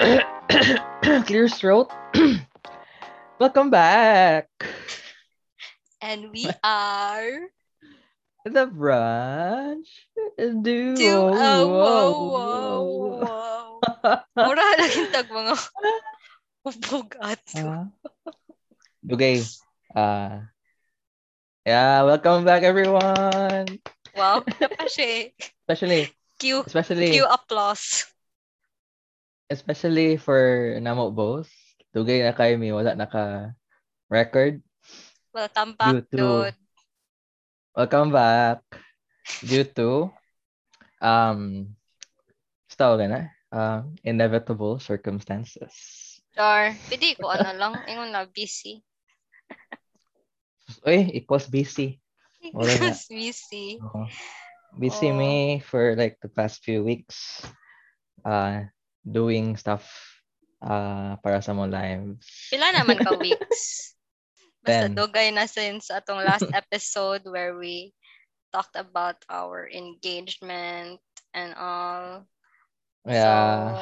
Clear throat. Welcome back. And we are The brunch duo. to oh, wow, wow, wow. Mura lang tag mga. Ah. Okay. Uh, yeah, welcome back everyone. Wow, siya. Especially Cue, especially cue applause. Especially for namo both. Dugay na kay mi wala naka record. Welcome back, too. dude. Welcome back due to um staw na um inevitable circumstances. Or, pwede ko ano lang, ingon na busy. Uy, equals busy. Because busy. Oo. busy Oh. me for like the past few weeks uh doing stuff uh para sa mga lives. Pila naman ka weeks? Basta Ten. dugay na since atong last episode where we talked about our engagement and all. Yeah.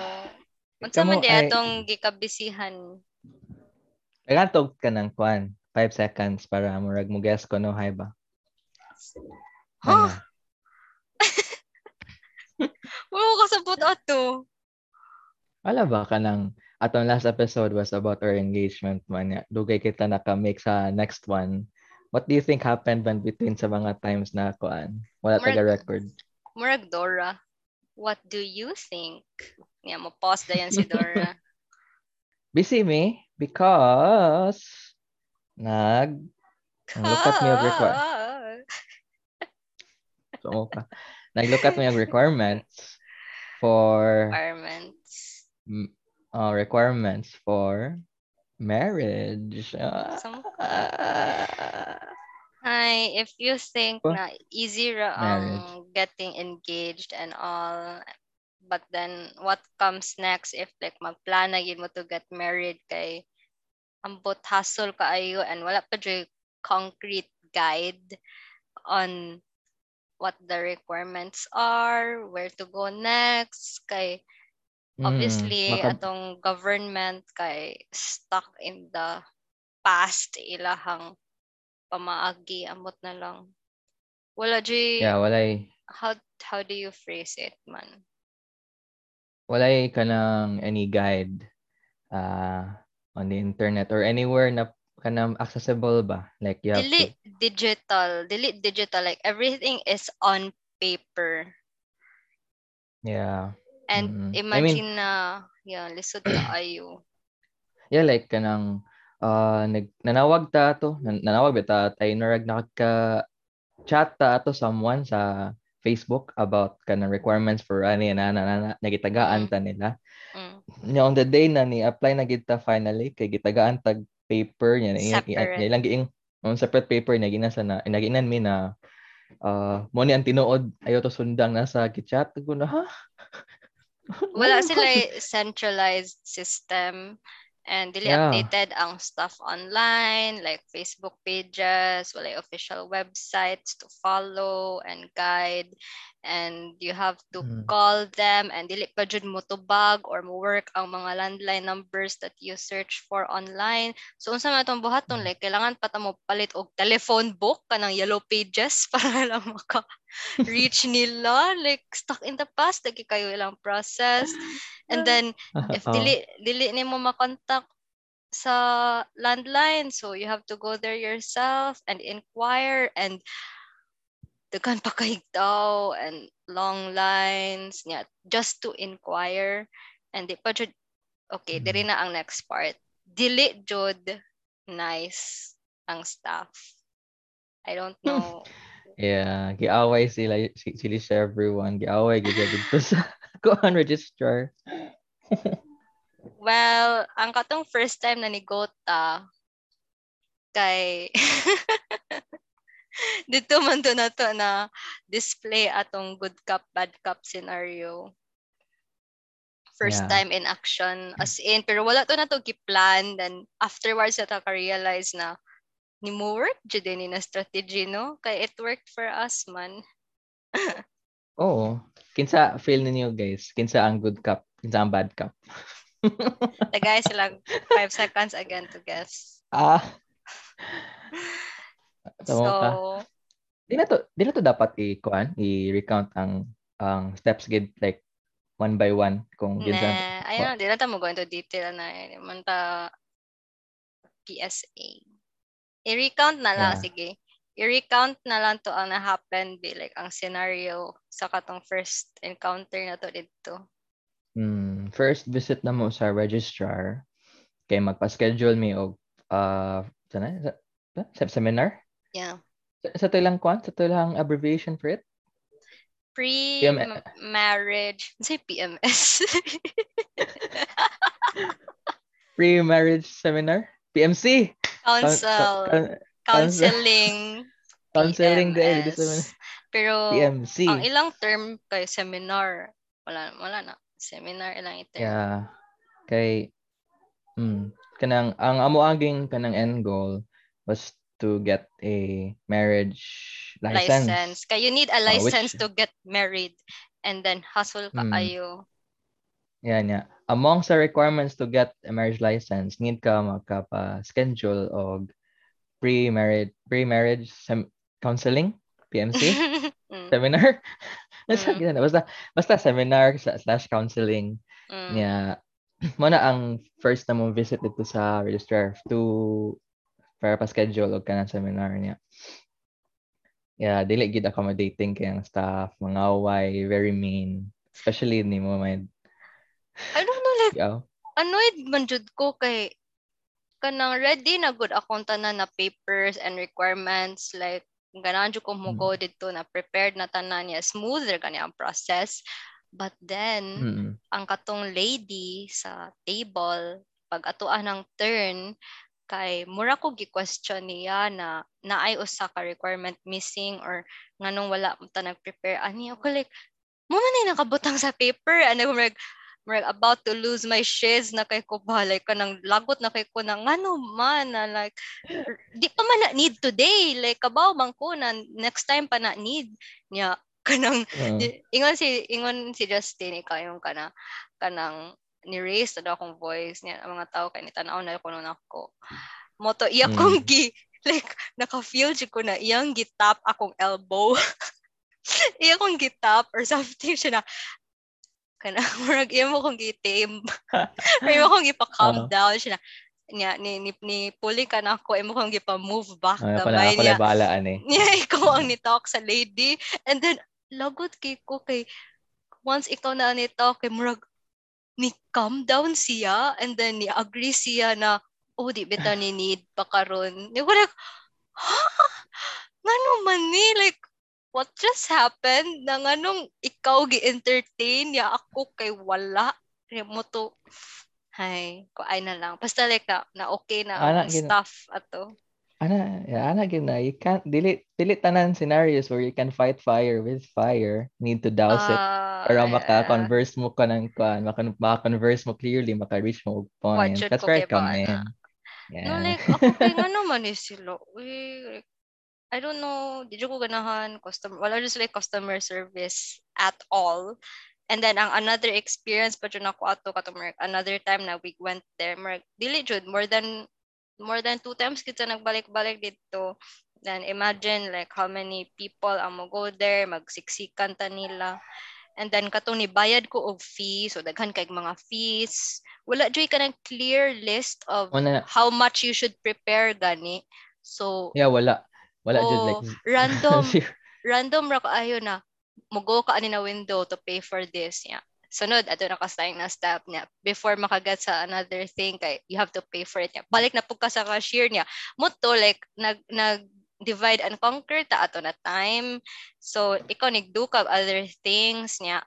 So, unsa man di atong gikabisihan? Nagantog ka ng kwan. Five seconds para murag mo guess ko no hay ba? Huh? Ano? Wala ko kasabot ato. Wala ba ka ng atong last episode was about our engagement man. Dugay kita naka-make sa next one. What do you think happened when between sa mga times na kuan? Wala taga record. Murag Dora, what do you think? Yeah, mo pause na yan si Dora. Busy me because nag look at me require. So, ka. Nag-look at me requirements for Requirements. Uh, requirements for marriage. Ah, Some-. Hi, if you think na easy ra ang getting engaged and all, but then what comes next if like magplana gid mo to get married kay ambot hassle kaayo and wala pa dyoy concrete guide on what the requirements are, where to go next, kay Mm, obviously maka- atong government kay stuck in the past ilahang pamaagi amot na lang wala jay yeah, walay how how do you phrase it man walay ka ng any guide uh, on the internet or anywhere na kanang accessible ba? Like you have dili digital dili digital like everything is on paper to, yeah. And Mm. I mean- imagine na yeah lisod ka ayo Yeah, like kanang uh, nag, nanawag ta to, nan- nanawag ba ta tayo narag nakaka chat ta to someone sa Facebook about kanang requirements for ani na na, na, na nagitagaan ta nila. mm. Nya on the day na ni apply na gid ta finally kay gitagaan tag paper niya na ilang giing on separate paper niya ginasa na inaginan mi na uh, mo ni ang tinuod ayo to sundang nasa gichat ko na ha wala sila centralized system and dili Yeah. updated ang stuff online like Facebook pages wala official websites to follow and guide and you have to Mm. call them and dili pa jud mo tubag or mo work ang mga landline numbers that you search for online so unsa man atong buhaton Mm. like kailangan pa ta mo palit og telephone book kanang yellow pages para lang maka reach nila like stuck in the past lagi kayo ilang process and then if Oh. dili dili nimo makontak sa landline so you have to go there yourself and inquire and daghan pa kahigdaw and long lines niya just to inquire and di pa jud okay Mm. diri na ang next part dili jud nice ang staff I don't know Yeah, giaway sila si- sila sa everyone. Giaway gid dito sa kuan registrar. Well, ang katong first time na ni Gota kay dito man to na to na display atong good cup bad cup scenario. First Yeah. time in action as in pero wala to na to giplan then afterwards na ta ka-realize na ni mo work jud ni na strategy no kay it worked for us man. Oo. Kinsa feel ninyo guys? Kinsa ang good cup? Kinsa ang bad cup? Tagay silang five seconds again to guess. Ah. So, ka. Di na to, di na to dapat i-kuan, i-recount ang ang steps gid like one by one kung ginsa. nah, ayun, di na ta mo go into detail na eh. Man ta PSA. I-recount na lang, Yeah. sige. I-recount na lang to ang na-happen, be like ang scenario sa katong first encounter na to dito. Hmm, first visit na mo sa registrar kay magpa-schedule mi og uh sana sa, sa seminar Yeah. sa, sa to lang kwan sa to lang abbreviation for it Pre-marriage. Say PMS. pre-marriage seminar PMC Counsel. Coun- counseling. counseling day Pero, PMC ang ilang term kay seminar, wala, wala na. Seminar ilang iterm. yeah kay hmm kanang ang amo aging kanang end goal was to get a marriage license, license. Kaya you need a which- license to get married and then hustle ka Mm. ayo. Yan, yeah. Among sa requirements to get a marriage license, need ka magkapa-schedule og pre-marriage pre-marriage sem- counseling, PMC, Mm, seminar. Basta, Mm. basta, basta seminar slash counseling mm. niya. Muna ang first na mong visit dito sa registrar to para pa-schedule og kanang seminar niya. Yeah, dili gid accommodating kay ang staff, mga away, very mean. Especially ni mo may I don't know, like, ikaw. annoyed man jud ko kay kanang ready na good akong tanan na papers and requirements like ganahan jud ko mo Mm. dito na prepared na tanan niya smoother kani ang process but then Mm. ang katong lady sa table pag atuan ng turn kay mura ko gi-question niya na naay usa ka requirement missing or nganong wala mo ta nag-prepare ani ako like mo man ni nakabutang sa paper ano murag murag about to lose my shiz na kay ko ba like kanang lagot na kay ko na ngano man na like di pa man na need today like kabaw man ko na next time pa na need niya kanang. Di- ingon si ingon si Justin ikaw yung kana kanang ni-raise na daw akong voice niya ang mga tao kay nitanaw na ko nun ako mo to iya Mm. kong gi like naka-feel jud ko na iyang gitap akong elbow iya kong gitap or something siya na kana murag iya mo kong gitame or iya mo kong ipa-calm Oo. down siya na niya ni ni, ni puli ka na ako imo kong gipa-move back Ano gamay pala, niya na balaan eh. niya ikaw ang ni-talk sa lady and then lagot kay ko kay once ikaw na ni-talk kay murag ni calm down siya and then ni agree siya na oh di bitaw ni need pa karon ni ko like ha ngano man ni like what just happened? Na nganong ikaw gi-entertain ya ako kay wala. Mo to hay ko ay na lang. Basta like na, na okay na Ana, ang gina- stuff ato Ana, yeah, ana gyud na you can't dili dili tanan scenarios where you can fight fire with fire. Need to douse it Ah, para yeah. maka-converse mo ka ng maka maka-converse mo clearly, maka-reach mo point. It That's where I come in. No, Yeah. like, ako kay nga naman eh sila. Uy, like, I don't know, di ko ganahan, customer, wala just like customer service at all. And then, ang another experience pa dyan ako ato, kato, Mark, another time na we went there, Mark, dili jud, more than, more than two times kita nagbalik-balik dito. Then, imagine, like, how many people ang mo go there, magsiksikan ta nila. And then, katong ni bayad ko og fees, so daghan kay mga fees. Wala joy ka ng clear list of Una, how much you should prepare gani. So, yeah, wala. Wala jud oh, like random random ra kaayo na mugo ka ani na window to pay for this yeah. Sunod ato na kasayang na step niya before makagat sa another thing kay you have to pay for it niya. Balik na pug ka sa cashier niya. Mo to like nag nag divide and conquer ta ato na time. So ikaw nigdo kag other things niya.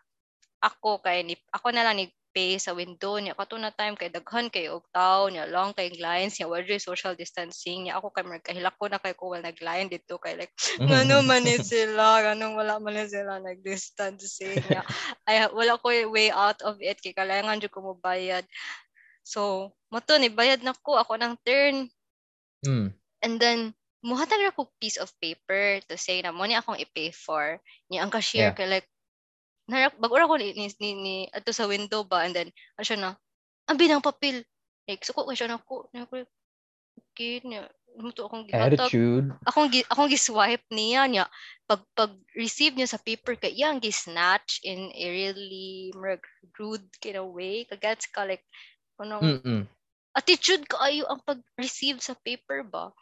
Ako kay ni ako na lang ni pay sa window niya. Kato na time kay daghan kay og tao niya long kay lines niya wala social distancing niya. Ako kay mer kahilak ko na kay ko wala nagline dito kay like ngano man ni sila ganong wala man ni sila nag-distancing niya. Ay wala ko way out of it kay kailangan jud ko mo bayad. So moto ni bayad na ko ako ng turn. Mm. and then muhatag ra ko piece of paper to say na mo ni akong i-pay for. Niya ang cashier Yeah. kay like narak bago ra ko ni ni, ni, ni ato sa window ba and then ano siya na ang binang papel. Like, suko ko siya na ko. Okay, niya. Muto akong gihatag. Attitude. Akong akong gi-swipe niya niya. Pag pag receive niya sa paper kay iyang gi-snatch in a really rude kind of way. Kagats ka like kunong Mm-mm. attitude ka ayo ang pag-receive sa paper ba.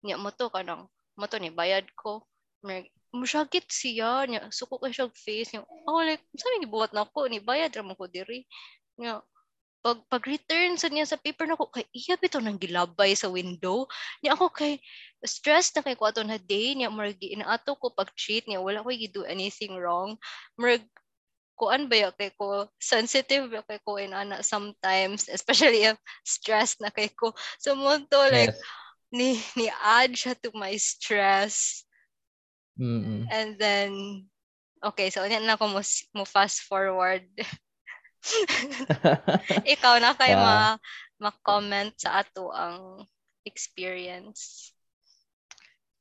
Niya mo to kanang mo to ni bayad ko. Murag musyagit siya niya suko kay siya face niya. Oh like sa ni buhat na ko ni bayad ra ko diri. Niya pag pag-return sa niya sa paper nako kay iya bitaw nang gilabay sa window niya ako kay stress na kay ko ato na day niya murag inaato ko pag cheat niya wala ko do anything wrong murag kuan ba ya kay ko sensitive ba kay ko in ana sometimes especially if stress na kay ko so mo to like yes. ni ni add siya to my stress mm-hmm. and then okay so yan na ko mo, mo fast forward Ikaw na kay yeah. ma ma-comment sa ato ang experience.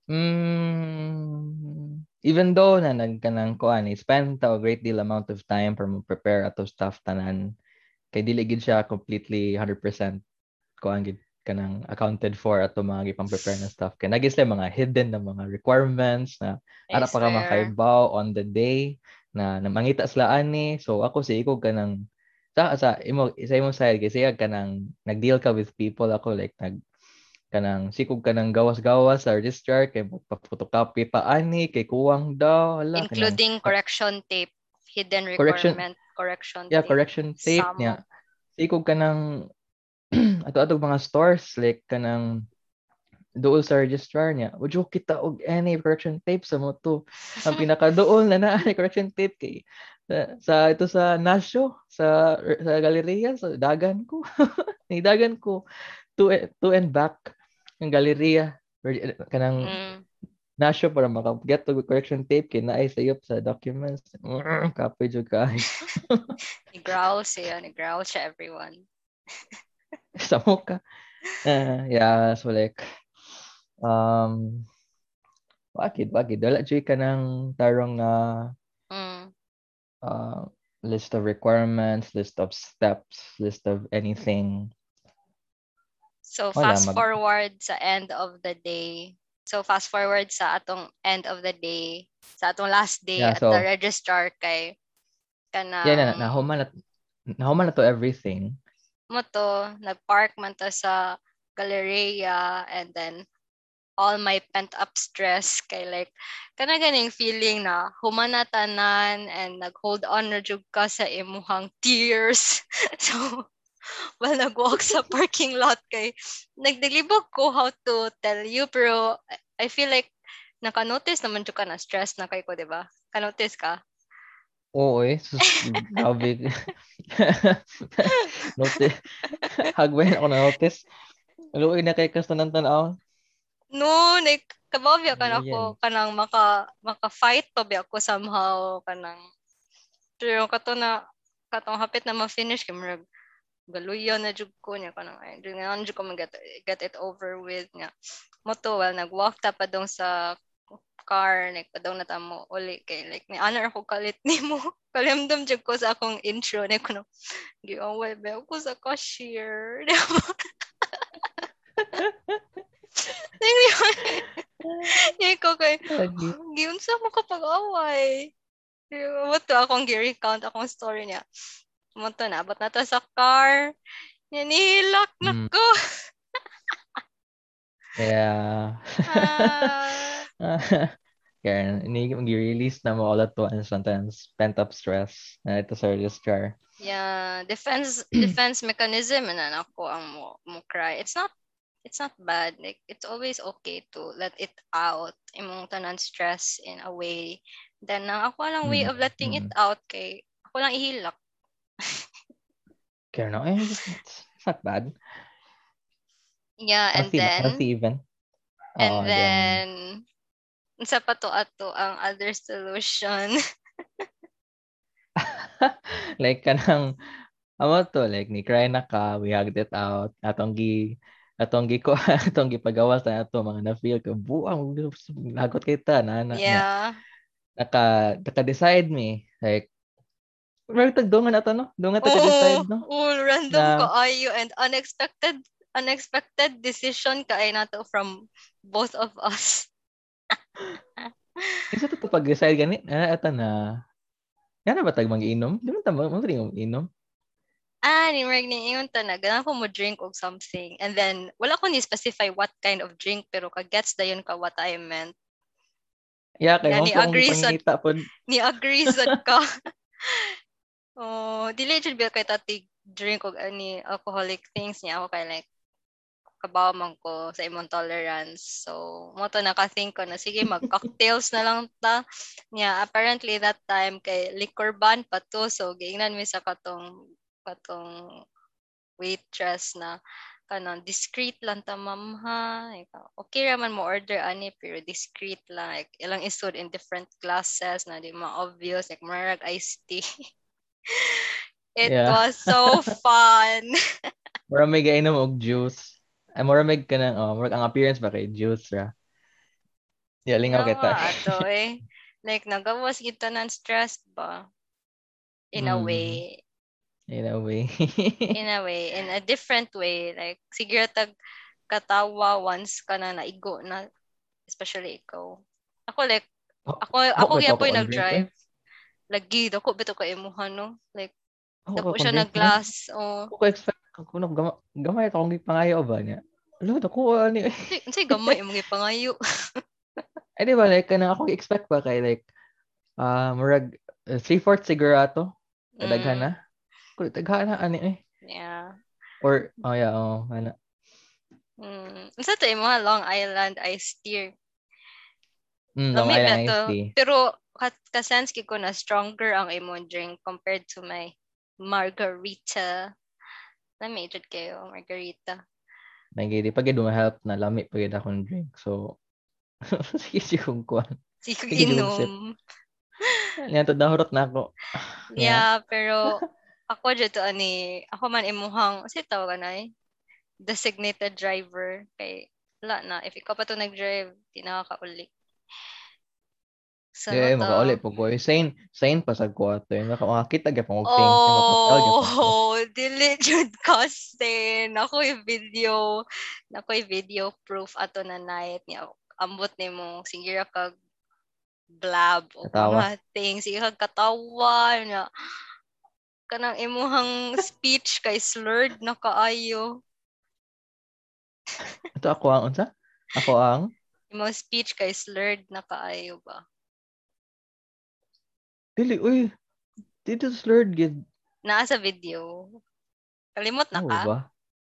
Mm, even though na nagkanang kuan, spend a great deal amount of time mo prepare ato stuff tanan kay dili gid siya completely 100% kuan gid kanang accounted for ato mga gipang prepare na stuff kay nagis mga hidden na mga requirements na ara pa ka makaibaw on the day na namangita sila ani. So ako si iko kanang sa sa imo sa imo side kasi ka nang nagdeal ka with people ako like nag kanang sikog ka nang gawas-gawas sa registrar kay photocopy pa ani kay kuwang daw hala including kanang, correction tape hidden requirement correction, correction yeah tape, correction tape niya sikog ka nang ato-ato mga stores like kanang dool sa registrar niya would you kita og any correction tape sa mo to ang pinaka dool na na correction tape kay sa, sa ito sa Nasyo, sa sa galeria, sa dagan ko. ni dagan ko to to and back ng galeria kanang mm. Nasyo para maka-get to correction tape kay naay sayop sa documents. Kapoy jud ka. ni growl siya, ni growl siya everyone. sa mo ka. Uh, yeah, so like um bakit bakit dala jud ka ng tarong na mm uh, list of requirements, list of steps, list of anything. So fast mag- forward sa end of the day. So fast forward sa atong end of the day, sa atong last day yeah, at so, the registrar kay kana Yeah, na nahuman na nahuman na to everything. Mo to, nagpark man to sa Galleria and then all my pent up stress kay like kana ganing feeling na humanatanan and nag-hold on na ka sa imuhang tears. So while nag-walk sa parking lot kay nagdilibog ko how to tell you pero I feel like naka-notice naman jud ka na stress na kay ko di ba? Ka-notice ka Oo eh. Sus, grabe. notice. Hagway ako na notice. Luoy na kay kastanan tanaw. No, like kababya ka na ko kanang maka maka fight pa ba ako somehow kanang pero kato na katong hapit na ma-finish kay murag galuya na jud ko niya kanang ay jud nga jud ko get, get it over with niya mo to well nag-walk ta pa dong sa car like pa na ta mo uli kay like ni honor ako kalit nimo kalimdom jud ko sa akong intro ni kuno giaway ba ako sa cashier Yung ko kay, giyon sa mo kapag away. Wato akong gi-recount akong story niya. Muto na, abot na to sa car. Nihilak na mm. ko. yeah. uh, Kaya, ini release na mo all at once sometimes pent up stress na ito sa registrar. Yeah, defense defense mechanism na ako ang mo, mo cry. It's not it's not bad. Like it's always okay to let it out. Imong tanan stress in a way. Then ang ako lang way of letting mm-hmm. it out kay ako lang ihilak. Kaya no, eh, it's, it's not bad. Yeah, and healthy, then healthy even. And oh, then, then sa pato ato ang other solution. like kanang amo to like ni cry na ka we hugged it out atong gi atong gi ko atong gipagawas na ato mga na feel ko buang lagot kita na, na yeah na, naka naka decide me like Meron tag dungan ato no? Dungan ta decide no? Oo, random Na- ko ayo and unexpected unexpected decision kaay nato from both of us. Isa to pag decide gani na ata na Yan na ba tag mag-inom? Di man tama mo mag-inom. Ah, ni Mark ni ingon ta na ganang ko mo drink og something. And then wala ko ni specify what kind of drink pero kagets dayon ka what I meant. Yeah, kay mo sa- pangita po. Ni agree sad ka. oh, dili jud ba kay tati drink og ani alcoholic things niya ako kay like kabaw man ko sa imong tolerance. So, mo to naka-think ko na sige mag-cocktails na lang ta. Niya apparently that time kay liquor ban pa to. So, giingnan mi sa katong katong waitress na kanang discreet lang ta ma'am ha. Okay raman mo order ani pero discreet lang like ilang isod in different classes na di mo obvious like marag iced tea. It Yeah. was so fun. Mura may gainom og juice. Ay, mura may ka ng, oh, mura ang appearance ba kay juice ra. Yeah, lingaw kita. Ato eh. Like nagawas kita ng stress ba? In a Mm. way. In a way. In a way. In a different way. Like siguro tag katawa once ka na naigo na especially ikaw. Ako like ako ako Ako, kaya po on nag-drive. Lagi dako bito ka imuha no. Like Ako, dako ako, siya nag-glass. Oh. Ko no gamay gamay akong gipangayo ba niya. Lo, dako ani. Unsay- gamay imong gipangayo. Ay di ba like kanang ako expect ba kay like ah murag uh, three-fourths sigurato. Kadaghan na. Kung daghan na ani eh. Mm, Yeah. Or oh yeah, oh ana. Mm. Unsa to imo Long Island iced tea? Mm, Long Island iced tea. Pero ka- kasense ko na stronger ang imong drink compared to my margarita. Lamig jud kayo, margarita. Nagidi pag do help na lami pag akong drink. So sige kung kuan. Sige Sige, Joseph. inom. Niya to dahurot na ako. Yeah, pero ako jud to ani, ako man imuhang, kasi tawag na eh, designated driver. Kay, wala na. If ikaw pa to nag-drive, di nakakauli. So, Kaya to- makauli po ko. Sane, sane pa sa kwarto. Yung makakita gyud pang ko. Oh, dili jud kasi. Nako yung video, nako yung video proof ato na night niya. Ambot ni mo, sige ra kag blab o mga things. Kag katawa na. Kanang imuhang speech kay slurred na kaayo. Ito ako ang unsa? Ako ang Imong speech kay slurred na kaayo ba? Dili uy. Dito slurred gid. Naa sa video. Kalimot na Ano ka? ba?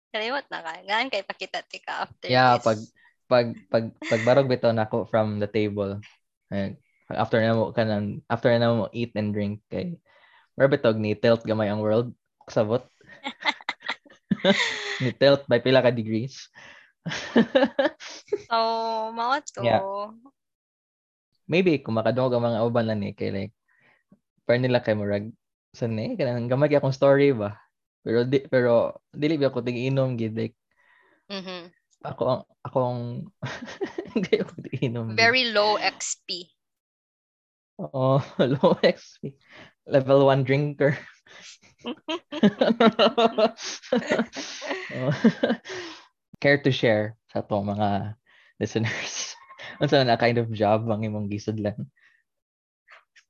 Kalimot na ka? Gaan kay pakita ti ka after Yeah, this. pag pag pag pagbarog bitaw nako from the table. Ayun. after na mo kanang after na mo eat and drink kay Where bitog ni tilt gamay ang world sabot. ni tilt by pila ka degrees. So, mao to. Yeah. Maybe kung makadungog ang mga uban lang ni kay like par nila kay murag sa ni kanang gamay akong story ba. Pero di, pero dili ba ako tig-inom gid like Mhm. ako ang akong hindi ako tig-inom. gid. Very low XP. Oo, low XP. Level 1 drinker. Care to share sa to mga listeners. Unsa na kind of job ang imong gisudlan?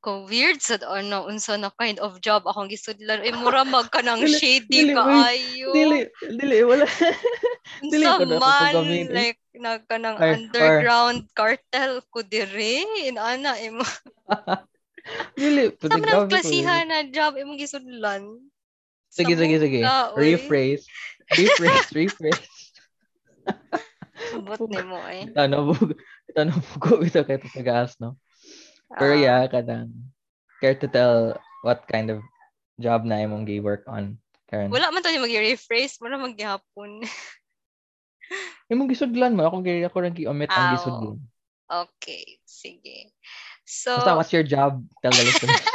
Ko weird sad ano unsa na kind of job akong gisudlan. Eh mura mag ka ng shady uy. kaayo. Dili, dili wala. dili Unsa ko na man like nagka ng Or- or- underground cartel ko dire. Inana imo. dili, Sa ang ko. klasihan na job imong gisudlan. Sige, Sa sige, sige. uy. Rephrase. Rephrase, rephrase. Subot nimo eh. Ano ano bugo ito kay pagaas no. Pero Ah, yeah, kadang care to tell what kind of job na imong gi work on Karen. Wala man to yung mag-rephrase, wala magyapon. Imong gisudlan mo ako gi ako ra gi-omit ang Ah, gisudlan. Okay, sige. So, Basta what's your job? Tell the listeners.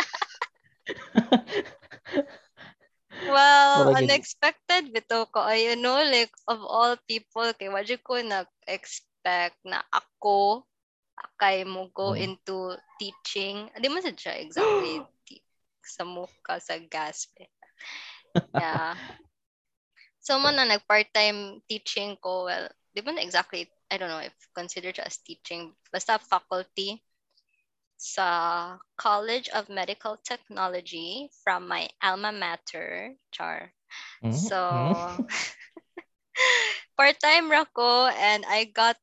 well, Mura gid. unexpected bito ko ay ano, like of all people, kay wadi ko nag-expect na ako kay mo go Hmm. into teaching. Di man sad siya exactly. sa mukha sa gas. yeah. So mo na nag part-time teaching ko, well, di ba na exactly, I don't know if considered as teaching, basta faculty sa College of Medical Technology from my alma mater, Char. Mm-hmm. So, part-time ra ko and I got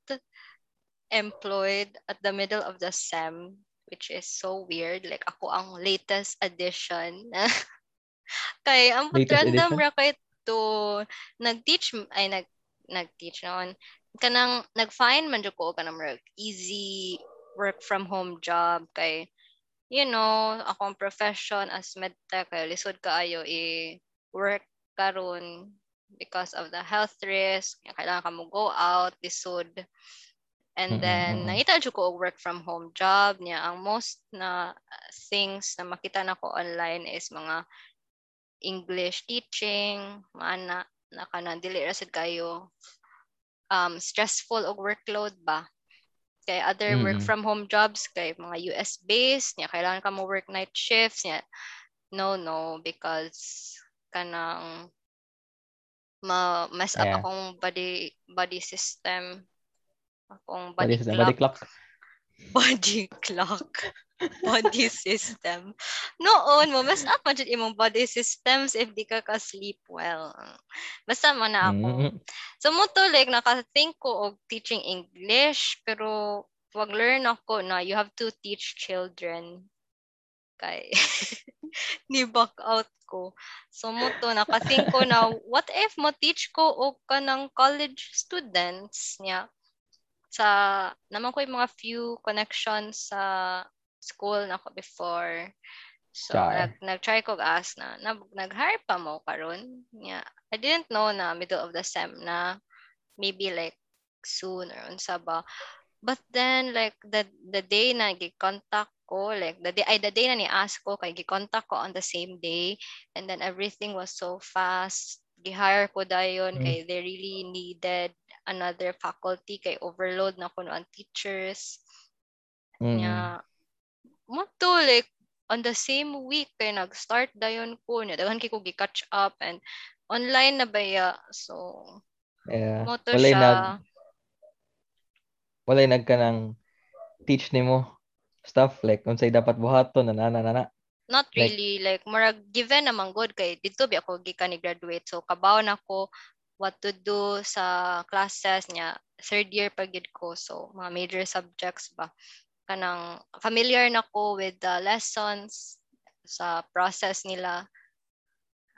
employed at the middle of the SEM, which is so weird. Like, ako ang latest addition. Kay, ang random ra kay to nag-teach, ay, nag, nag-teach noon. Kanang, nag-find man ko kanang easy work from home job kay you know akong profession as medtech kay lisod kaayo i work karon because of the health risk kailangan ka mo go out lisod and then mm-hmm. jud ko work from home job niya ang most na things na makita na ko online is mga English teaching maana na kanang dili ra kayo um stressful og workload ba kay other mm-hmm. work from home jobs kay mga US based niya kailangan ka mo work night shifts niya no no because kanang ma mess up yeah. akong body body system akong body, body, clock. body clock. Body clock. Body system. Noon mo mas up man imong body systems if di ka ka sleep well. Basta man na ako. Mm-hmm. so mo to like naka-think ko og teaching English pero wag learn ako na you have to teach children. Kay ni back out ko. So mo to naka-think ko na what if mo teach ko og kanang college students niya sa naman ko yung mga few connections sa school na ko before. So, nag, nag-try ko ask na, nag, nag-hire pa mo karon Yeah. I didn't know na middle of the sem na maybe like soon or unsa ba. But then, like, the, the day na gi-contact ko, like, the day, ay, the day na ni-ask ko, kay gi-contact ko on the same day, and then everything was so fast. Gi-hire ko dayon, mm. kay they really needed another faculty, kay overload na kuno ang teachers. Mm. Yeah mo to like on the same week kay nag-start dayon ko niya daghan kay ko gi-catch up and online na baya so yeah. mo to walay siya. nag walay nagkanang teach nimo stuff like unsay dapat buhaton na na na not really like, like murag given naman good kay dito bi ako gikan ni graduate. So kabaw na ko what to do sa classes niya third year pa gid ko so mga major subjects ba kanang familiar na ko with the lessons sa process nila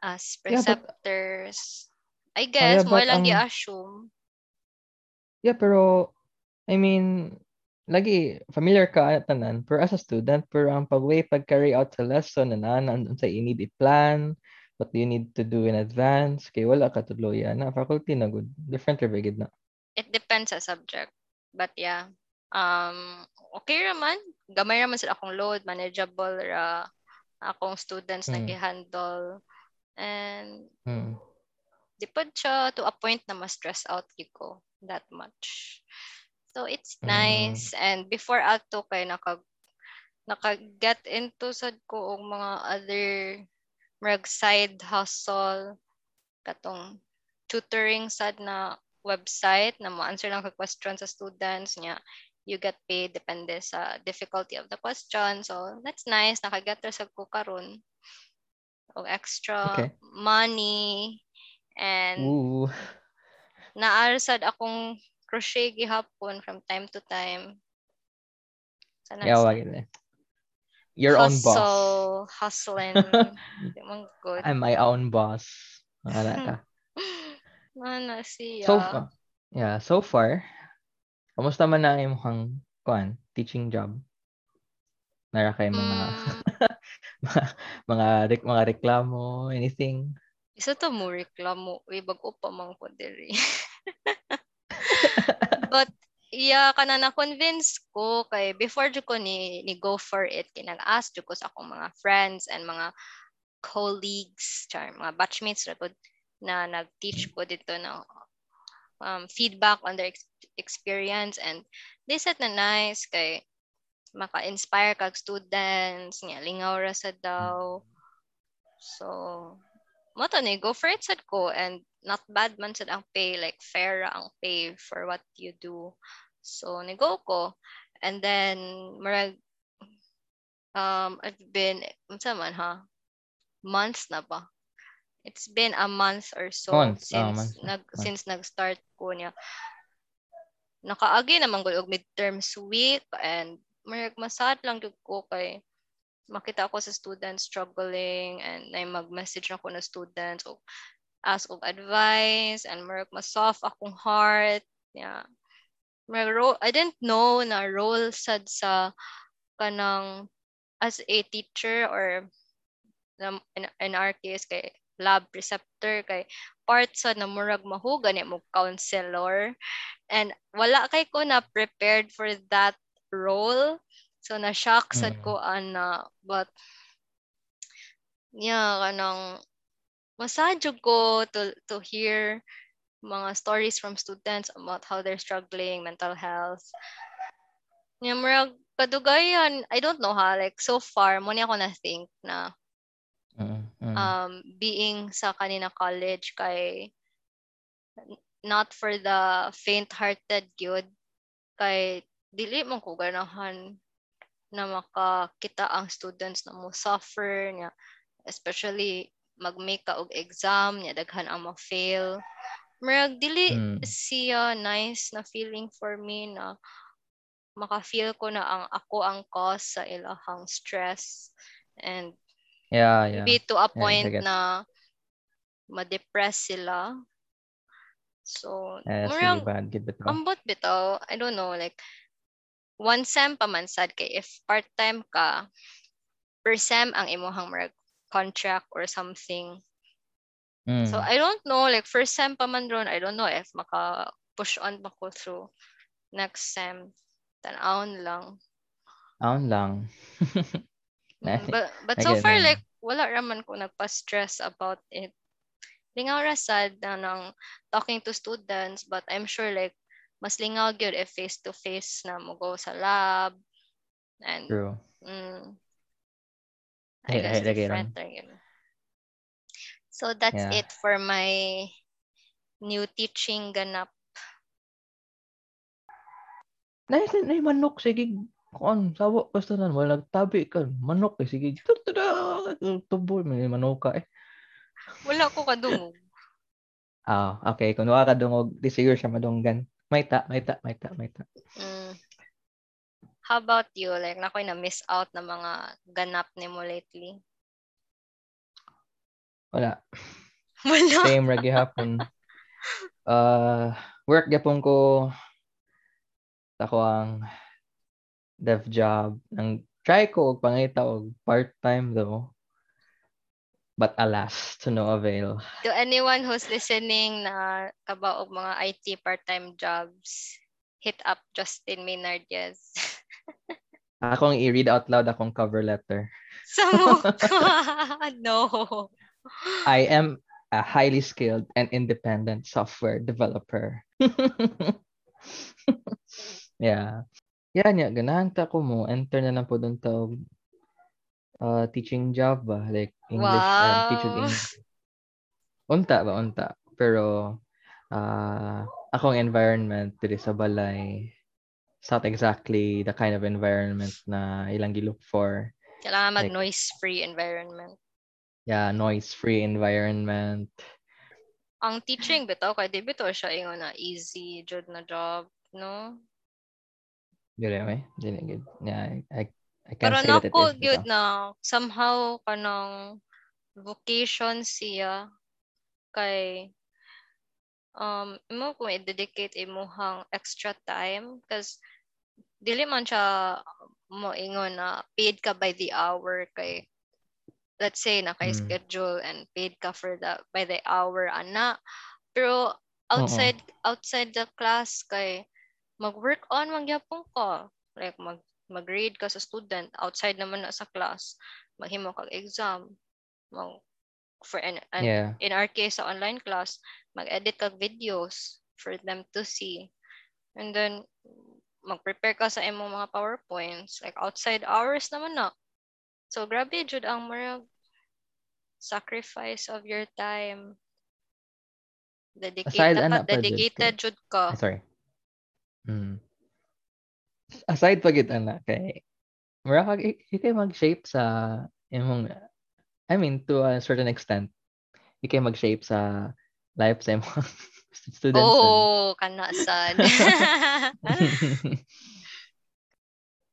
as preceptors. Yeah, but, I guess, mo lang i-assume. Yeah, pero I mean, lagi familiar ka tanan pero as a student pero ang pagway pag carry out sa lesson na nan sa need i-plan what do you need to do in advance? Kay wala ka tudloyan na faculty na good. Different ra na? It depends sa subject. But yeah um okay raman. Gamay raman sila akong load manageable ra akong students mm. nag-handle and mm. di pa siya to a point na ma-stress out ko that much. So it's mm. nice. And before ato kay naka naka-get into sad ko og mga other mag side hustle katong tutoring sad na website na mo answer lang ka question sa students niya you get paid depende sa difficulty of the question. So, that's nice. Nakaget sa ko karon o extra okay. money and Ooh. naarsad akong crochet gihapon from time to time. Sana yeah, wag eh. Your hustle, own boss. Hustling. good. I'm my own boss. Ka. Mana siya. So, yeah, so far, Kamusta man na ang imong kuan teaching job? Nara kay mga mm. mga rek mga reklamo, anything? Isa to mo reklamo, uy bago pa man ko diri. But yeah, kana na convince ko kay before jud ko ni ni go for it kinag-ask jud ko sa akong mga friends and mga colleagues, char, mga batchmates ra na nag-teach ko dito na um, feedback on their ex- experience and they said na nice kay maka-inspire kag students nga lingaw ra sa daw. So mo to ni go for it sad ko and not bad man sad ang pay like fair ang pay for what you do. So ni go ko. And then murag um I've been unsa man ha? Months na ba? It's been a month or so Months, ah, since months, nag months. since nag-start ko niya. Nakaagi naman gud og midterms week and murag masad lang gyud ko kay makita ko sa students struggling and na mag-message ako na students o ask og advice and murag ma-soft akong heart. Yeah. Murag ro- I didn't know na role sad sa kanang as a teacher or in, in our case kay lab preceptor kay part sa na murag mahuga ni mo counselor. And wala kay ko na prepared for that role so na shock sad Mm. ko ana but yeah kanang masadyo ko to to hear mga stories from students about how they're struggling mental health yeah, murag kadugayan I don't know ha like so far mo ni ako na think na Mm, mm. um, being sa kanina college kay not for the faint-hearted gyud kay dili man ko ganahan na makakita ang students na mo suffer niya especially mag-make ka og exam niya daghan ang ma-fail murag dili Mm. siya nice na feeling for me na maka-feel ko na ang ako ang cause sa ilahang stress and Yeah, yeah. maybe to a Yeah, point get. na ma-depress sila. So, Yeah, that's murag really bad. Good bitaw. ambot bitaw, I don't know, like one sem pa man sad kay if part-time ka, per sem ang imuhang murag contract or something. Mm. So I don't know, like first sem pa man ron, I don't know if maka push on pa ko through next sem. Tanawon lang. Aon lang. Mm, But but so far like wala raman ko nagpa-stress about it. Lingaw ra sad na nang talking to students but I'm sure like mas lingaw gyud if face to face na mo go sa lab and True. mm, I Ay- guess lagi different ra yun. So that's Yeah. it for my new teaching ganap. Nay, nay manok sige kon sawo basta nan wala nagtabi ka manok eh sige tubo may manok ka eh. Wala ko kadungog. Ah, okay. Kung wala ka dungog, di siguro siya madunggan. May ta, may ta, may ta, may ta. Mm. How about you? Like, nakoy na miss out na mga ganap ni mo lately? Wala. Wala. Same ra gihapon. Uh, work gyapon ko ako ang dev job. Nang try ko og pangita og part-time though. But alas, to no avail. To anyone who's listening na kabaog mga IT part-time jobs, hit up Justin Maynard, yes. Ako ang i-read out loud akong cover letter. Sa mo? no. I am a highly skilled and independent software developer. yeah. Yan ya, ganahan ta ko mo. Enter na lang po doon ta og, uh, teaching job ba? Like English, uh, teaching Wow. English. Unta ba, unta. Pero uh, akong environment diri sa balay it's not exactly the kind of environment na ilang gilook for. Kailangan Like- mag-noise-free environment. Yeah, noise-free environment. Ang teaching bitaw kay di bitaw siya ingon na easy jud na job, no? Dili may, dili good. Yeah, I, I, I can't Pero say nako is. gyud na. Somehow kanang vocation siya kay um imo kung i-dedicate imuhang extra time. Because dili man siya mo ingon na paid ka by the hour kay let's say na kay Mm. schedule and paid ka for the by the hour ana. Pero outside outside the class kay mag-work on magyapon ka. Like mag mag-read ka sa student outside naman na sa class maghimo kag exam mag for an, an Yeah. in our case sa online class mag-edit kag videos for them to see and then mag-prepare ka sa imong mga PowerPoints. Like, outside hours naman na. So, grabe jud ang mga sacrifice of your time. Dedicated, Aside, dapat Jud, dedicated jud ka. Ah, sorry. Mm. Aside pa gid ana kay mura kag i- ikay mag-shape sa imong I mean to a certain extent ikay mag-shape sa life sa imong students. Oh, kana sad.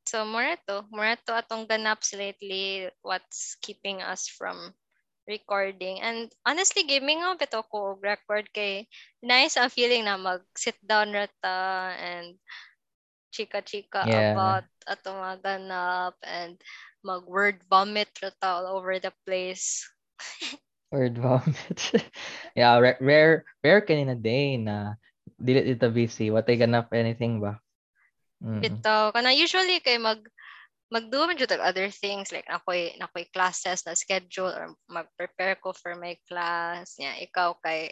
so, more to. More to atong ganaps lately. What's keeping us from recording. And honestly, gaming nga bito ko record kay nice ang feeling na mag-sit down rata and chika-chika Yeah. about atong mga ganap and mag-word vomit all over the place. Word vomit. yeah, ra- rare rare kanina day na dili dito busy. What I ganap anything ba? Mm. Bitaw kana usually kay mag magdo man jud other things like nakoy nakoy classes na schedule or mag-prepare ko for my class nya ikaw kay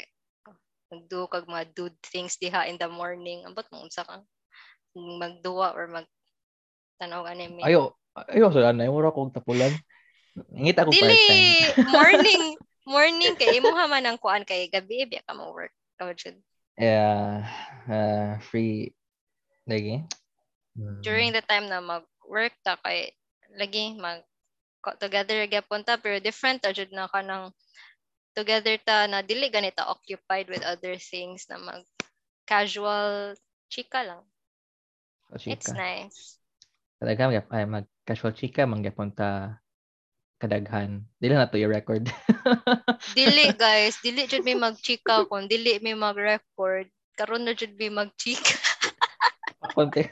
nagdo kag mga dude things diha in the morning ambot mo unsa ka magduwa or mag tanaw anime Ayo, ayo sa anay mura kog tapulan. Ngita ko dili part-time. morning morning kay imo man ang kuan kay gabi biya ka mo work ka jud Yeah, uh, free lagi. Mm. during the time na mag-work ta kay lagi mag together gyapon ta pero different ta jud na kanang together ta na dili ganita occupied with other things na mag casual chika lang. So, It's chika. nice. Talaga mag ay mag casual chika mangyapon ta kadaghan. Dili na to yung record. Dili guys, dili jud mi magchika kun dili mi mag-record. Karon na jud mi magchika. Konti.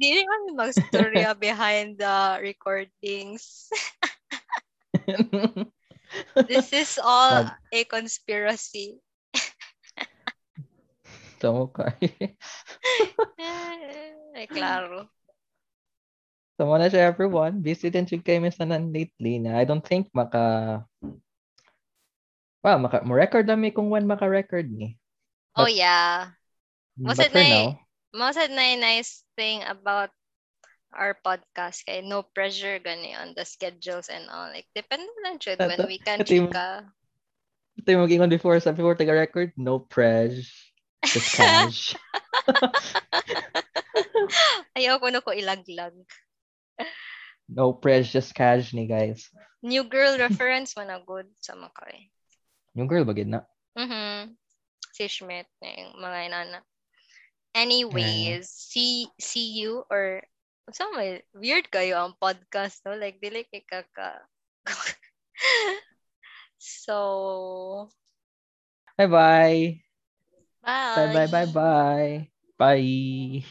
dili man mi magstorya behind the recordings. This is all a conspiracy. Tamo ka. Ay, klaro. So, muna siya everyone. Busy din siya kayo misanan lately na I don't think maka Well, maka record na mi kung when maka-record ni. Oh But- yeah. Was But it for na now, most of na nice thing about our podcast kay no pressure gani on the schedules and all. Like depende lang jud when we can chika. ito yung mag-ingon before sa before taga-record, no press, just cash. Ayaw ko na ko ilaglag. no press, just cash ni guys. New girl reference man na good sa makay. Yung girl bagid na. Mhm. Si Schmidt na yung mga inana. Anyways, see see you or so may weird kayo ang podcast no like dili kay kaka so Bye-bye. Bye Bye-bye, bye-bye. Bye.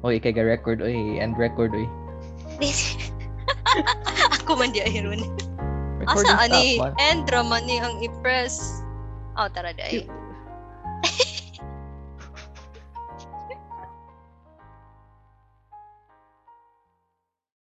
Oy, kay ga-record, oy. End record, oy. ako man di ayron asa ani end man ni ang i-press oh tara di ay